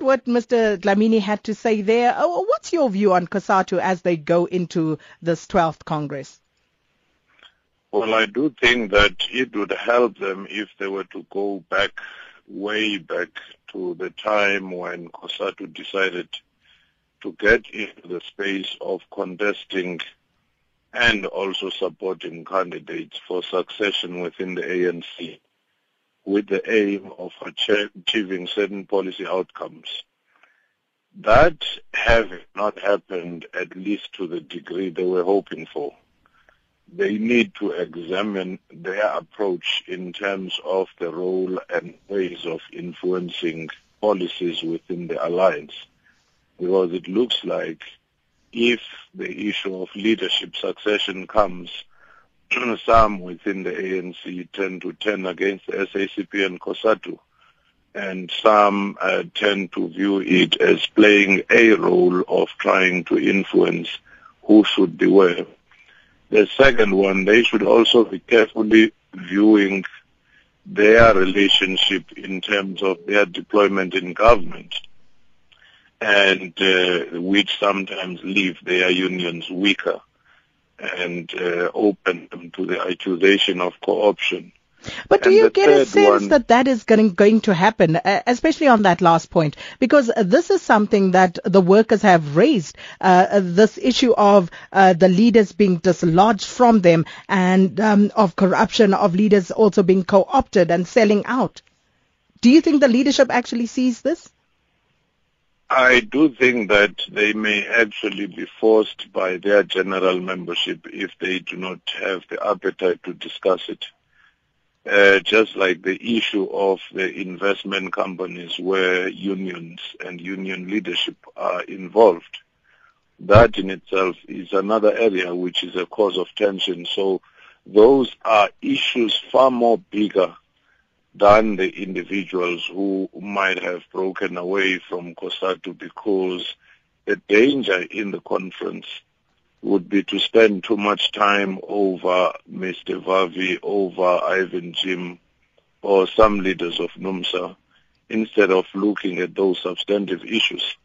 what Mr. Dlamini had to say there. Uh, what's your view on COSATU as they go into this 12th Congress? Well, I do think that it would help them if they were to go back, way back to the time when COSATU decided to get into the space of contesting and also supporting candidates for succession within the ANC with the aim of achieving certain policy outcomes. That have not happened, at least to the degree they were hoping for, they need to examine their approach in terms of the role and ways of influencing policies within the alliance. Because it looks like if the issue of leadership succession comes, some within the ANC tend to turn against the SACP and COSATU, and some uh, tend to view it as playing a role of trying to influence who should be where. The second one, they should also be carefully viewing their relationship in terms of their deployment in government and uh, which sometimes leave their unions weaker and uh, open them to the accusation of co-option. But do and you get a sense one, that that is going, going to happen, uh, especially on that last point? Because this is something that the workers have raised, uh, this issue of uh, the leaders being dislodged from them and um, of corruption, of leaders also being co-opted and selling out. Do you think the leadership actually sees this? I do think that they may actually be forced by their general membership if they do not have the appetite to discuss it. Uh, just like the issue of the investment companies where unions and union leadership are involved. That in itself is another area which is a cause of tension. So those are issues far more bigger than the individuals who might have broken away from COSATU because the danger in the conference would be to spend too much time over Mr. Vavi, over Irvin Jim, or some leaders of NUMSA, instead of looking at those substantive issues.